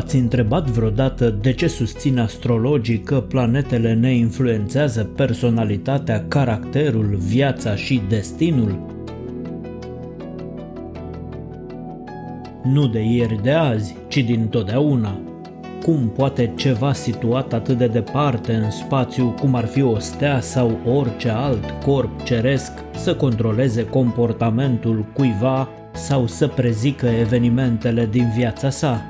V-ați întrebat vreodată de ce susțin astrologii că planetele ne influențează personalitatea, caracterul, viața și destinul? Nu de ieri de azi, ci din totdeauna. Cum poate ceva situat atât de departe în spațiu, cum ar fi o stea sau orice alt corp ceresc, să controleze comportamentul cuiva sau să prezică evenimentele din viața sa?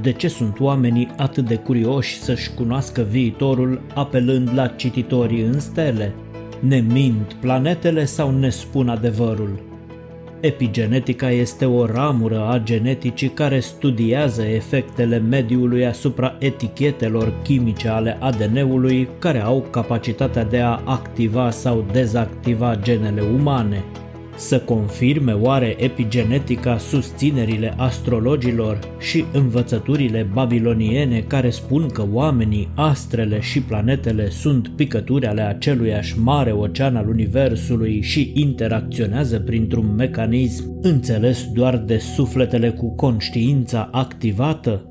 De ce sunt oamenii atât de curioși să-și cunoască viitorul apelând la cititorii în stele? Ne mint planetele sau ne spun adevărul? Epigenetica este o ramură a geneticii care studiază efectele mediului asupra etichetelor chimice ale ADN-ului care au capacitatea de a activa sau dezactiva genele umane. Să confirme oare epigenetica susținerile astrologilor și învățăturile babiloniene care spun că oamenii, astrele și planetele sunt picături ale aceluiași mare ocean al Universului și interacționează printr-un mecanism înțeles doar de sufletele cu conștiința activată?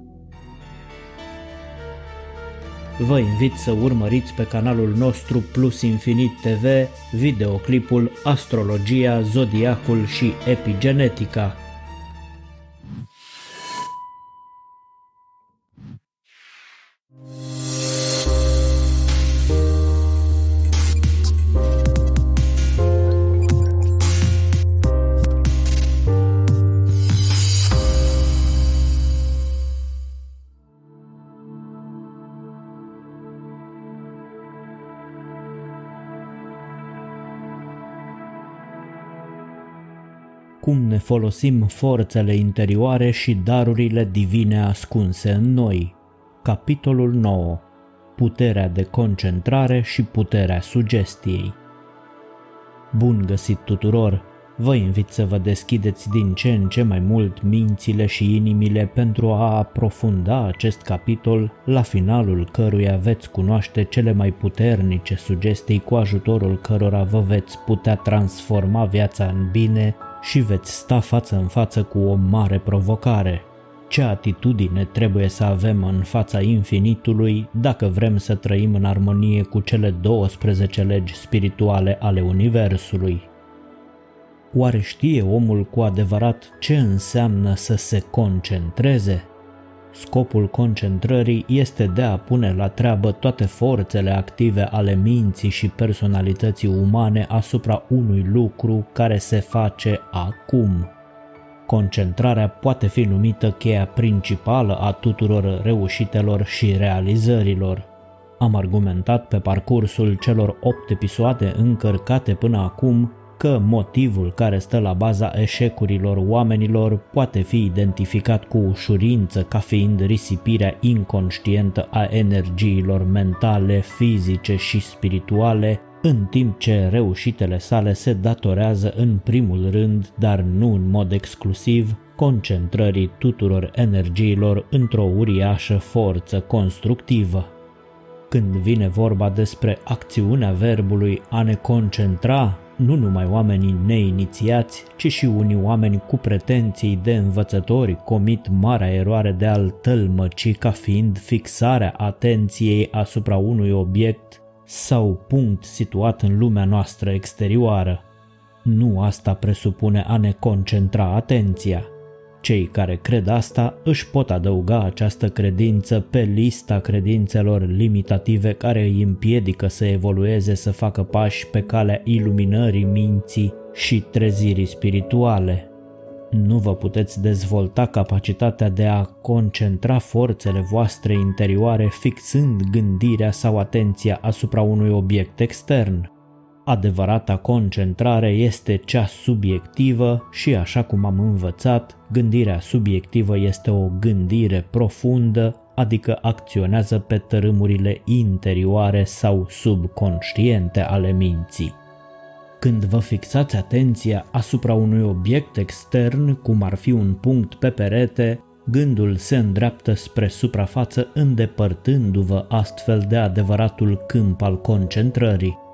Vă invit să urmăriți pe canalul nostru Plus Infinit TV videoclipul Astrologia, Zodiacul și Epigenetica – cum ne folosim forțele interioare și darurile divine ascunse în noi. Capitolul 9. Puterea de concentrare și puterea sugestiei. Bun găsit tuturor! Vă invit să vă deschideți din ce în ce mai mult mințile și inimile pentru a aprofunda acest capitol, la finalul căruia veți cunoaște cele mai puternice sugestii cu ajutorul cărora vă veți putea transforma viața în bine și veți sta față în față cu o mare provocare. Ce atitudine trebuie să avem în fața infinitului dacă vrem să trăim în armonie cu cele 12 legi spirituale ale Universului? Oare știe omul cu adevărat ce înseamnă să se concentreze? Scopul concentrării este de a pune la treabă toate forțele active ale minții și personalității umane asupra unui lucru care se face acum. Concentrarea poate fi numită cheia principală a tuturor reușitelor și realizărilor. Am argumentat pe parcursul celor 8 episoade încărcate până acum că motivul care stă la baza eșecurilor oamenilor poate fi identificat cu ușurință ca fiind risipirea inconștientă a energiilor mentale, fizice și spirituale, în timp ce reușitele sale se datorează în primul rând, dar nu în mod exclusiv, concentrării tuturor energiilor într-o uriașă forță constructivă. Când vine vorba despre acțiunea verbului a ne concentra, nu numai oamenii neinițiați, ci și unii oameni cu pretenții de învățători comit marea eroare de a-l tălmăci ca fiind fixarea atenției asupra unui obiect sau punct situat în lumea noastră exterioară. Nu asta presupune a ne concentra atenția – cei care cred asta își pot adăuga această credință pe lista credințelor limitative care îi împiedică să evolueze să facă pași pe calea iluminării minții și trezirii spirituale. Nu vă puteți dezvolta capacitatea de a concentra forțele voastre interioare fixând gândirea sau atenția asupra unui obiect extern. Adevărata concentrare este cea subiectivă și, așa cum am învățat, gândirea subiectivă este o gândire profundă, adică acționează pe tărâmurile interioare sau subconștiente ale minții. Când vă fixați atenția asupra unui obiect extern, cum ar fi un punct pe perete, gândul se îndreaptă spre suprafață îndepărtându-vă astfel de adevăratul câmp al concentrării.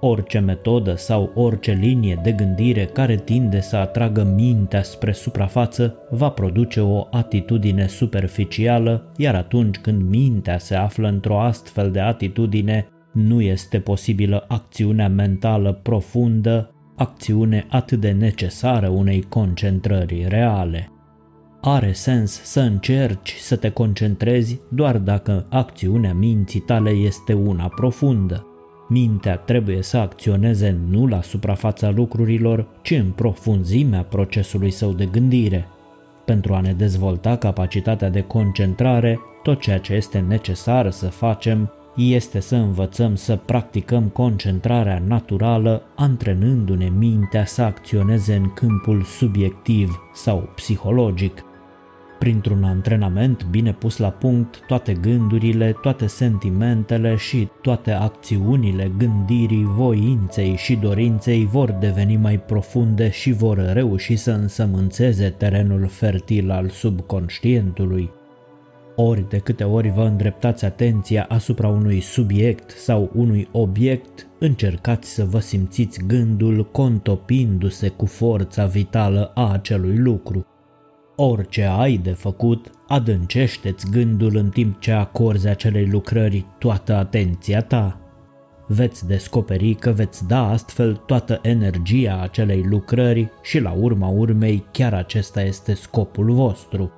Orice metodă sau orice linie de gândire care tinde să atragă mintea spre suprafață va produce o atitudine superficială, iar atunci când mintea se află într-o astfel de atitudine, nu este posibilă acțiunea mentală profundă, acțiune atât de necesară unei concentrări reale. Are sens să încerci să te concentrezi doar dacă acțiunea minții tale este una profundă. Mintea trebuie să acționeze nu la suprafața lucrurilor, ci în profunzimea procesului său de gândire. Pentru a ne dezvolta capacitatea de concentrare, tot ceea ce este necesar să facem este să învățăm să practicăm concentrarea naturală, antrenându-ne mintea să acționeze în câmpul subiectiv sau psihologic. Printr-un antrenament bine pus la punct, toate gândurile, toate sentimentele și toate acțiunile gândirii, voinței și dorinței vor deveni mai profunde și vor reuși să însămânțeze terenul fertil al subconștientului. Ori de câte ori vă îndreptați atenția asupra unui subiect sau unui obiect, încercați să vă simțiți gândul contopindu-se cu forța vitală a acelui lucru. Orice ai de făcut, adâncește-ți gândul în timp ce acorzi acelei lucrări toată atenția ta. Veți descoperi că veți da astfel toată energia acelei lucrări și la urma urmei chiar acesta este scopul vostru.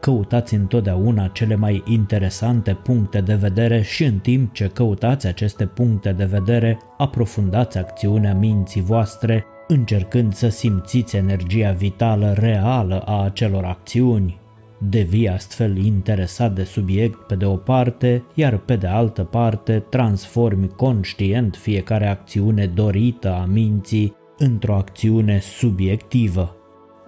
Căutați întotdeauna cele mai interesante puncte de vedere și în timp ce căutați aceste puncte de vedere, aprofundați acțiunea minții voastre încercând să simțiți energia vitală reală a acelor acțiuni. Devii astfel interesat de subiect pe de o parte, iar pe de altă parte transformi conștient fiecare acțiune dorită a minții într-o acțiune subiectivă.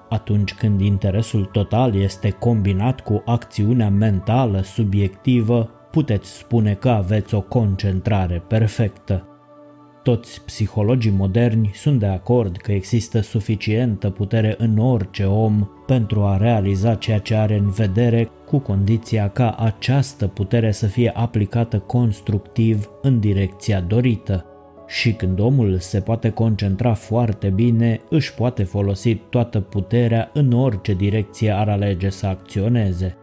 Atunci când interesul total este combinat cu acțiunea mentală subiectivă, puteți spune că aveți o concentrare perfectă. Toți psihologii moderni sunt de acord că există suficientă putere în orice om pentru a realiza ceea ce are în vedere, cu condiția ca această putere să fie aplicată constructiv în direcția dorită. Și când omul se poate concentra foarte bine, își poate folosi toată puterea în orice direcție ar alege să acționeze.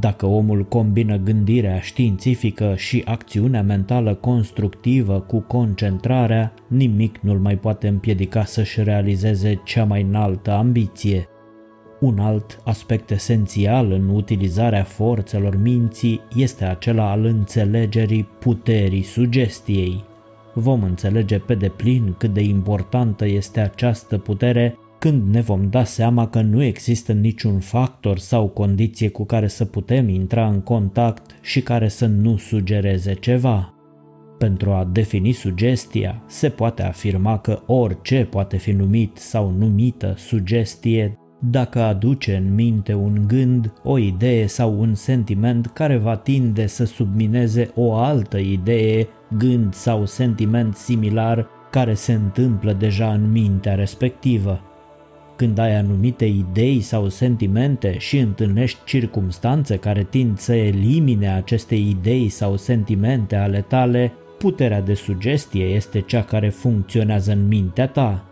Dacă omul combină gândirea științifică și acțiunea mentală constructivă cu concentrarea, nimic nu-l mai poate împiedica să-și realizeze cea mai înaltă ambiție. Un alt aspect esențial în utilizarea forțelor minții este acela al înțelegerii puterii sugestiei. Vom înțelege pe deplin cât de importantă este această putere când ne vom da seama că nu există niciun factor sau condiție cu care să putem intra în contact și care să nu sugereze ceva. Pentru a defini sugestia, se poate afirma că orice poate fi numit sau numită sugestie dacă aduce în minte un gând, o idee sau un sentiment care va tinde să submineze o altă idee, gând sau sentiment similar care se întâmplă deja în mintea respectivă. Când ai anumite idei sau sentimente și întâlnești circumstanțe care tind să elimine aceste idei sau sentimente ale tale, puterea de sugestie este cea care funcționează în mintea ta.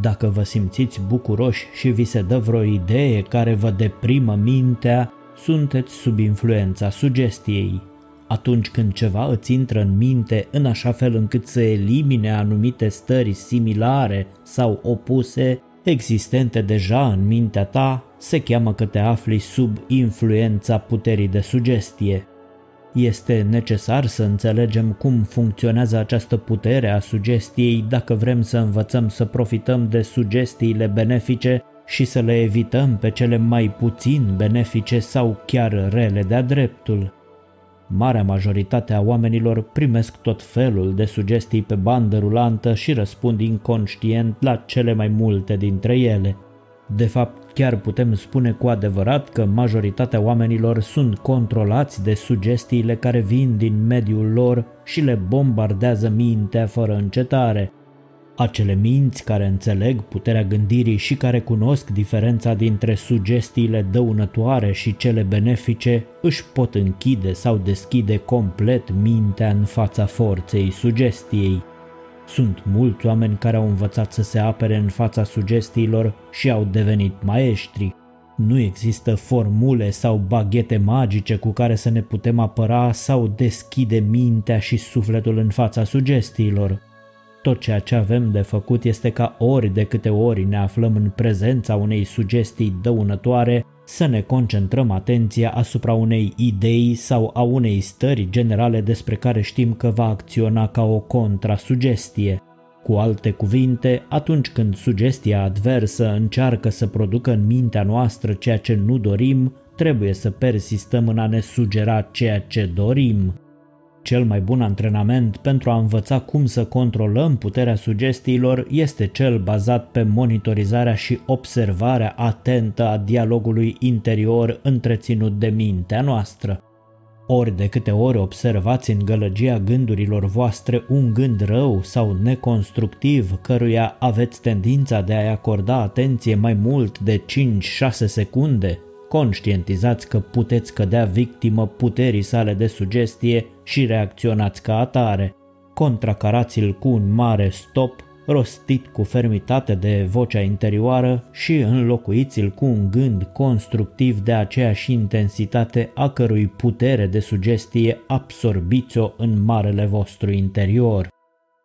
Dacă vă simțiți bucuroși și vi se dă vreo idee care vă deprimă mintea, sunteți sub influența sugestiei. Atunci când ceva îți intră în minte în așa fel încât să elimine anumite stări similare sau opuse, existente deja în mintea ta, se cheamă că te afli sub influența puterii de sugestie. Este necesar să înțelegem cum funcționează această putere a sugestiei dacă vrem să învățăm să profităm de sugestiile benefice și să le evităm pe cele mai puțin benefice sau chiar rele de-a dreptul. Marea majoritate a oamenilor primesc tot felul de sugestii pe bandă rulantă și răspund inconștient la cele mai multe dintre ele. De fapt, chiar putem spune cu adevărat că majoritatea oamenilor sunt controlați de sugestiile care vin din mediul lor și le bombardează mintea fără încetare – acele minți care înțeleg puterea gândirii și care cunosc diferența dintre sugestiile dăunătoare și cele benefice își pot închide sau deschide complet mintea în fața forței sugestiei. Sunt mulți oameni care au învățat să se apere în fața sugestiilor și au devenit maestri. Nu există formule sau baghete magice cu care să ne putem apăra sau deschide mintea și sufletul în fața sugestiilor. Tot ceea ce avem de făcut este ca ori de câte ori ne aflăm în prezența unei sugestii dăunătoare, să ne concentrăm atenția asupra unei idei sau a unei stări generale despre care știm că va acționa ca o contrasugestie. Cu alte cuvinte, atunci când sugestia adversă încearcă să producă în mintea noastră ceea ce nu dorim, trebuie să persistăm în a ne sugera ceea ce dorim. Cel mai bun antrenament pentru a învăța cum să controlăm puterea sugestiilor este cel bazat pe monitorizarea și observarea atentă a dialogului interior întreținut de mintea noastră. Ori de câte ori observați în gălăgia gândurilor voastre un gând rău sau neconstructiv căruia aveți tendința de a-i acorda atenție mai mult de 5-6 secunde, conștientizați că puteți cădea victimă puterii sale de sugestie și reacționați ca atare. Contracarați-l cu un mare stop, rostit cu fermitate de vocea interioară și înlocuiți-l cu un gând constructiv de aceeași intensitate a cărui putere de sugestie absorbiți-o în marele vostru interior.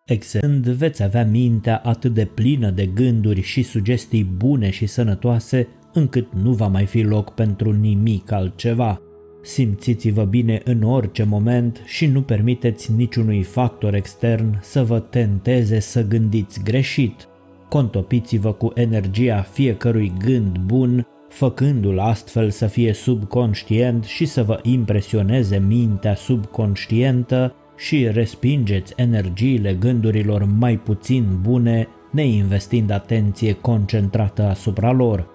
Exerând veți avea mintea atât de plină de gânduri și sugestii bune și sănătoase, încât nu va mai fi loc pentru nimic altceva. Simțiți-vă bine în orice moment și nu permiteți niciunui factor extern să vă tenteze să gândiți greșit. Contopiți-vă cu energia fiecărui gând bun, făcându-l astfel să fie subconștient și să vă impresioneze mintea subconștientă și respingeți energiile gândurilor mai puțin bune, neinvestind atenție concentrată asupra lor.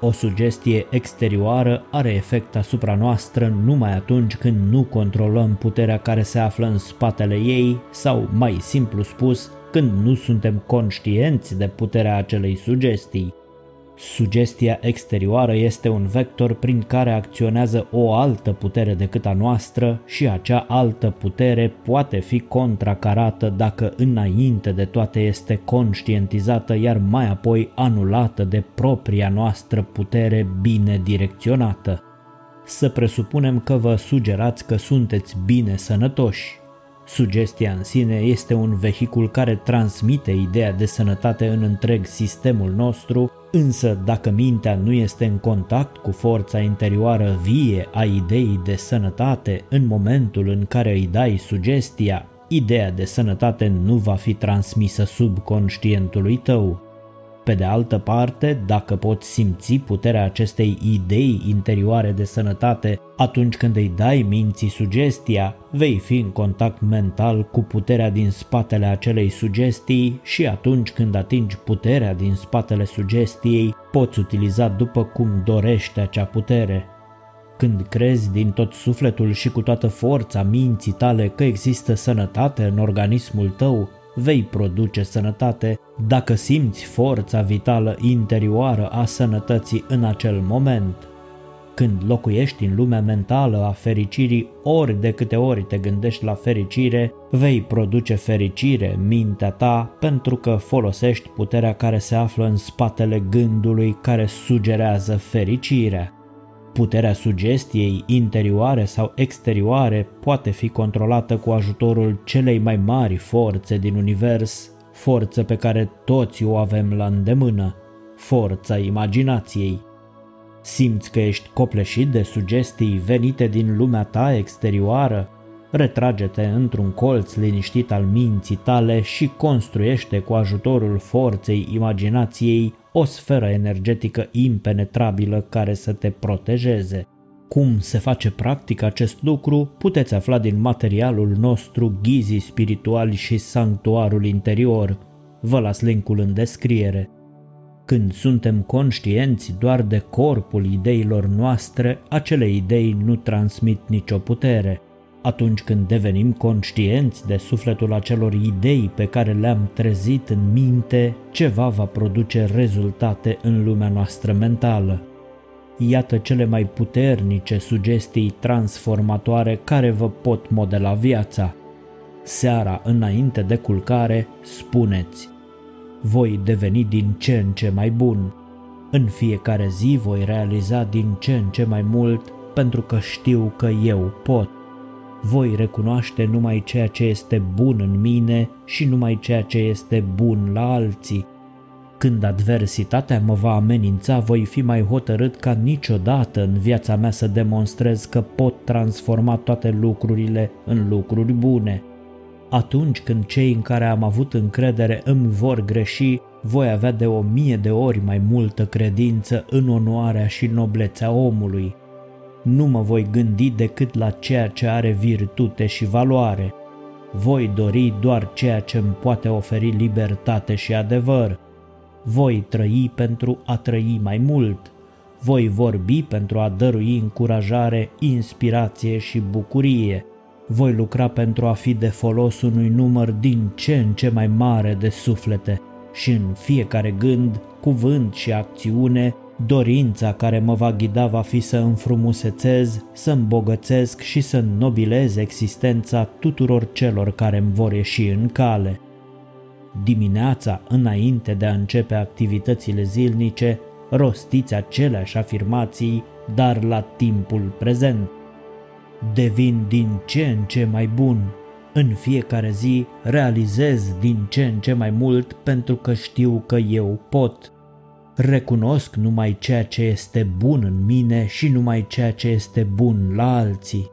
O sugestie exterioară are efect asupra noastră numai atunci când nu controlăm puterea care se află în spatele ei sau, mai simplu spus, când nu suntem conștienți de puterea acelei sugestii. Sugestia exterioară este un vector prin care acționează o altă putere decât a noastră și acea altă putere poate fi contracarată dacă înainte de toate este conștientizată iar mai apoi anulată de propria noastră putere bine direcționată. Să presupunem că vă sugerați că sunteți bine sănătoși Sugestia în sine este un vehicul care transmite ideea de sănătate în întreg sistemul nostru, însă dacă mintea nu este în contact cu forța interioară vie a ideii de sănătate în momentul în care îi dai sugestia, ideea de sănătate nu va fi transmisă subconștientului tău. Pe de altă parte, dacă poți simți puterea acestei idei interioare de sănătate atunci când îi dai minții sugestia, vei fi în contact mental cu puterea din spatele acelei sugestii și atunci când atingi puterea din spatele sugestiei, poți utiliza după cum dorești acea putere. Când crezi din tot sufletul și cu toată forța minții tale că există sănătate în organismul tău, vei produce sănătate dacă simți forța vitală interioară a sănătății în acel moment. Când locuiești în lumea mentală a fericirii, ori de câte ori te gândești la fericire, vei produce fericire în mintea ta pentru că folosești puterea care se află în spatele gândului care sugerează fericirea. Puterea sugestiei interioare sau exterioare poate fi controlată cu ajutorul celei mai mari forțe din univers, forță pe care toți o avem la îndemână, forța imaginației. Simți că ești copleșit de sugestii venite din lumea ta exterioară? Retrage-te într-un colț liniștit al minții tale și construiește cu ajutorul forței imaginației o sferă energetică impenetrabilă care să te protejeze. Cum se face practic acest lucru, puteți afla din materialul nostru Ghizii spirituali și Sanctuarul interior. Vă las linkul în descriere. Când suntem conștienți doar de corpul ideilor noastre, acele idei nu transmit nicio putere – atunci când devenim conștienți de sufletul acelor idei pe care le-am trezit în minte, ceva va produce rezultate în lumea noastră mentală. Iată cele mai puternice sugestii transformatoare care vă pot modela viața. seara înainte de culcare, spuneți Voi deveni din ce în ce mai bun. În fiecare zi voi realiza din ce în ce mai mult pentru că știu că eu pot. Voi recunoaște numai ceea ce este bun în mine și numai ceea ce este bun la alții. Când adversitatea mă va amenința, voi fi mai hotărât ca niciodată în viața mea să demonstrez că pot transforma toate lucrurile în lucruri bune. Atunci când cei în care am avut încredere îmi vor greși, voi avea de o mie de ori mai multă credință în onoarea și noblețea omului. Nu mă voi gândi decât la ceea ce are virtute și valoare. Voi dori doar ceea ce îmi poate oferi libertate și adevăr. Voi trăi pentru a trăi mai mult. Voi vorbi pentru a dărui încurajare, inspirație și bucurie. Voi lucra pentru a fi de folos unui număr din ce în ce mai mare de suflete și în fiecare gând, cuvânt și acțiune Dorința care mă va ghida va fi să înfrumusețez, să îmbogățesc și să nobilez existența tuturor celor care îmi vor ieși în cale. Dimineața, înainte de a începe activitățile zilnice, rostiți aceleași afirmații, dar la timpul prezent. Devin din ce în ce mai bun. În fiecare zi realizez din ce în ce mai mult pentru că știu că eu pot recunosc numai ceea ce este bun în mine și numai ceea ce este bun la alții.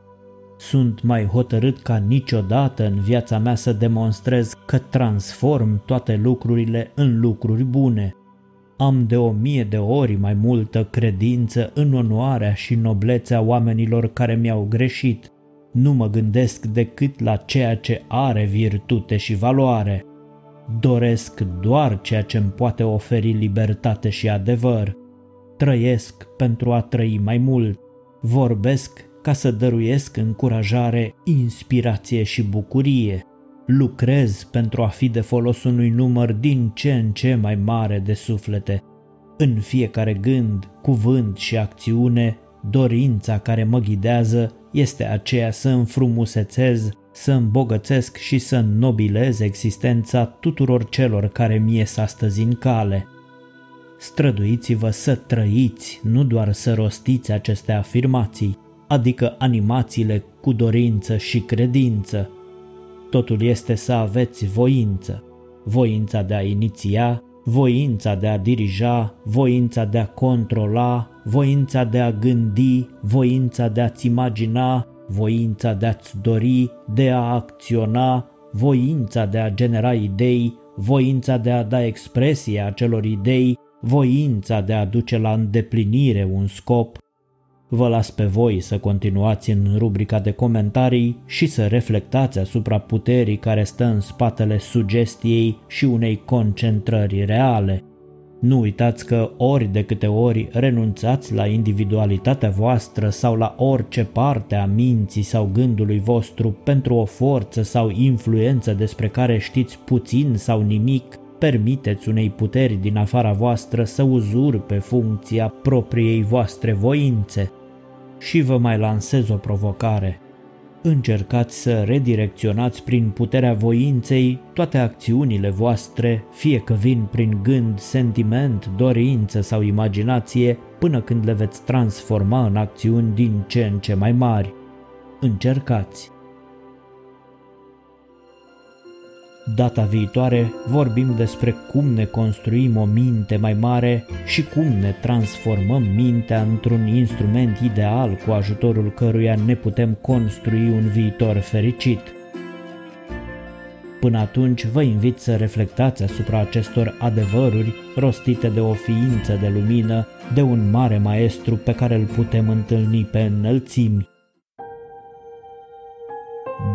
Sunt mai hotărât ca niciodată în viața mea să demonstrez că transform toate lucrurile în lucruri bune. Am de o mie de ori mai multă credință în onoarea și noblețea oamenilor care mi-au greșit. Nu mă gândesc decât la ceea ce are virtute și valoare. Doresc doar ceea ce îmi poate oferi libertate și adevăr. Trăiesc pentru a trăi mai mult. Vorbesc ca să dăruiesc încurajare, inspirație și bucurie. Lucrez pentru a fi de folos unui număr din ce în ce mai mare de suflete. În fiecare gând, cuvânt și acțiune, dorința care mă ghidează este aceea să înfrumusețez să îmbogățesc și să nobilez existența tuturor celor care mi ies astăzi în cale. Străduiți-vă să trăiți, nu doar să rostiți aceste afirmații, adică animațiile cu dorință și credință. Totul este să aveți voință, voința de a iniția, voința de a dirija, voința de a controla, voința de a gândi, voința de a-ți imagina, voința de a-ți dori, de a acționa, voința de a genera idei, voința de a da expresie acelor idei, voința de a duce la îndeplinire un scop. Vă las pe voi să continuați în rubrica de comentarii și să reflectați asupra puterii care stă în spatele sugestiei și unei concentrări reale. Nu uitați că ori de câte ori renunțați la individualitatea voastră sau la orice parte a minții sau gândului vostru pentru o forță sau influență despre care știți puțin sau nimic, permiteți unei puteri din afara voastră să uzurpe funcția propriei voastre voințe. Și vă mai lansez o provocare – încercați să redirecționați prin puterea voinței toate acțiunile voastre, fie că vin prin gând, sentiment, dorință sau imaginație, până când le veți transforma în acțiuni din ce în ce mai mari. Încercați! Data viitoare vorbim despre cum ne construim o minte mai mare și cum ne transformăm mintea într-un instrument ideal cu ajutorul căruia ne putem construi un viitor fericit. Până atunci vă invit să reflectați asupra acestor adevăruri rostite de o ființă de lumină, de un mare maestru pe care îl putem întâlni pe înălțimi.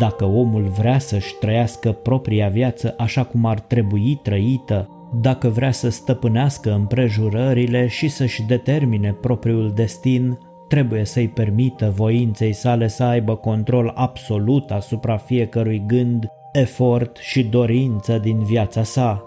Dacă omul vrea să-și trăiască propria viață așa cum ar trebui trăită, dacă vrea să stăpânească împrejurările și să-și determine propriul destin, trebuie să-i permită voinței sale să aibă control absolut asupra fiecărui gând, efort și dorință din viața sa.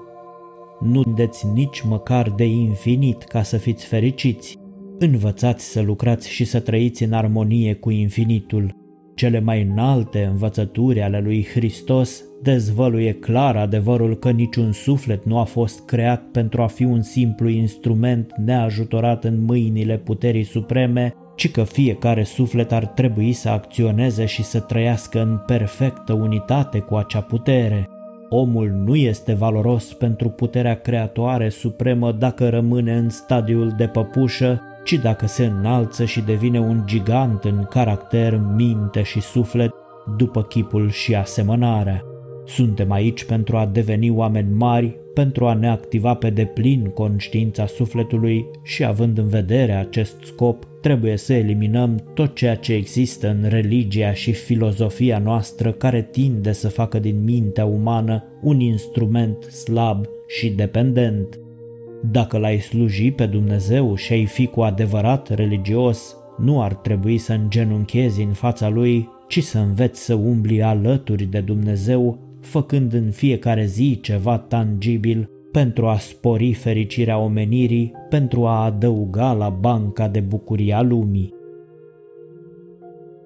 Nu deți nici măcar de infinit ca să fiți fericiți. Învățați să lucrați și să trăiți în armonie cu infinitul cele mai înalte învățături ale lui Hristos dezvăluie clar adevărul că niciun suflet nu a fost creat pentru a fi un simplu instrument neajutorat în mâinile puterii supreme, ci că fiecare suflet ar trebui să acționeze și să trăiască în perfectă unitate cu acea putere. Omul nu este valoros pentru puterea creatoare supremă dacă rămâne în stadiul de păpușă, ci dacă se înalță și devine un gigant în caracter, minte și suflet, după chipul și asemănarea. Suntem aici pentru a deveni oameni mari, pentru a ne activa pe deplin conștiința sufletului și având în vedere acest scop, trebuie să eliminăm tot ceea ce există în religia și filozofia noastră care tinde să facă din mintea umană un instrument slab și dependent. Dacă l-ai sluji pe Dumnezeu și ai fi cu adevărat religios, nu ar trebui să îngenunchezi în fața lui, ci să înveți să umbli alături de Dumnezeu, făcând în fiecare zi ceva tangibil pentru a spori fericirea omenirii, pentru a adăuga la banca de bucurie a lumii.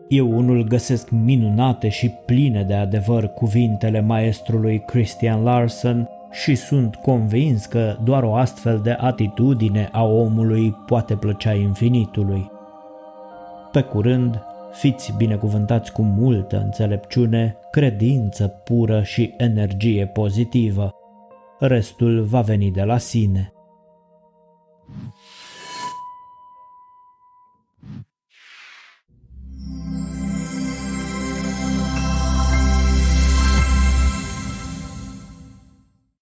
Eu unul găsesc minunate și pline de adevăr cuvintele maestrului Christian Larson și sunt convins că doar o astfel de atitudine a omului poate plăcea infinitului. Pe curând, fiți binecuvântați cu multă înțelepciune, credință pură și energie pozitivă. Restul va veni de la sine.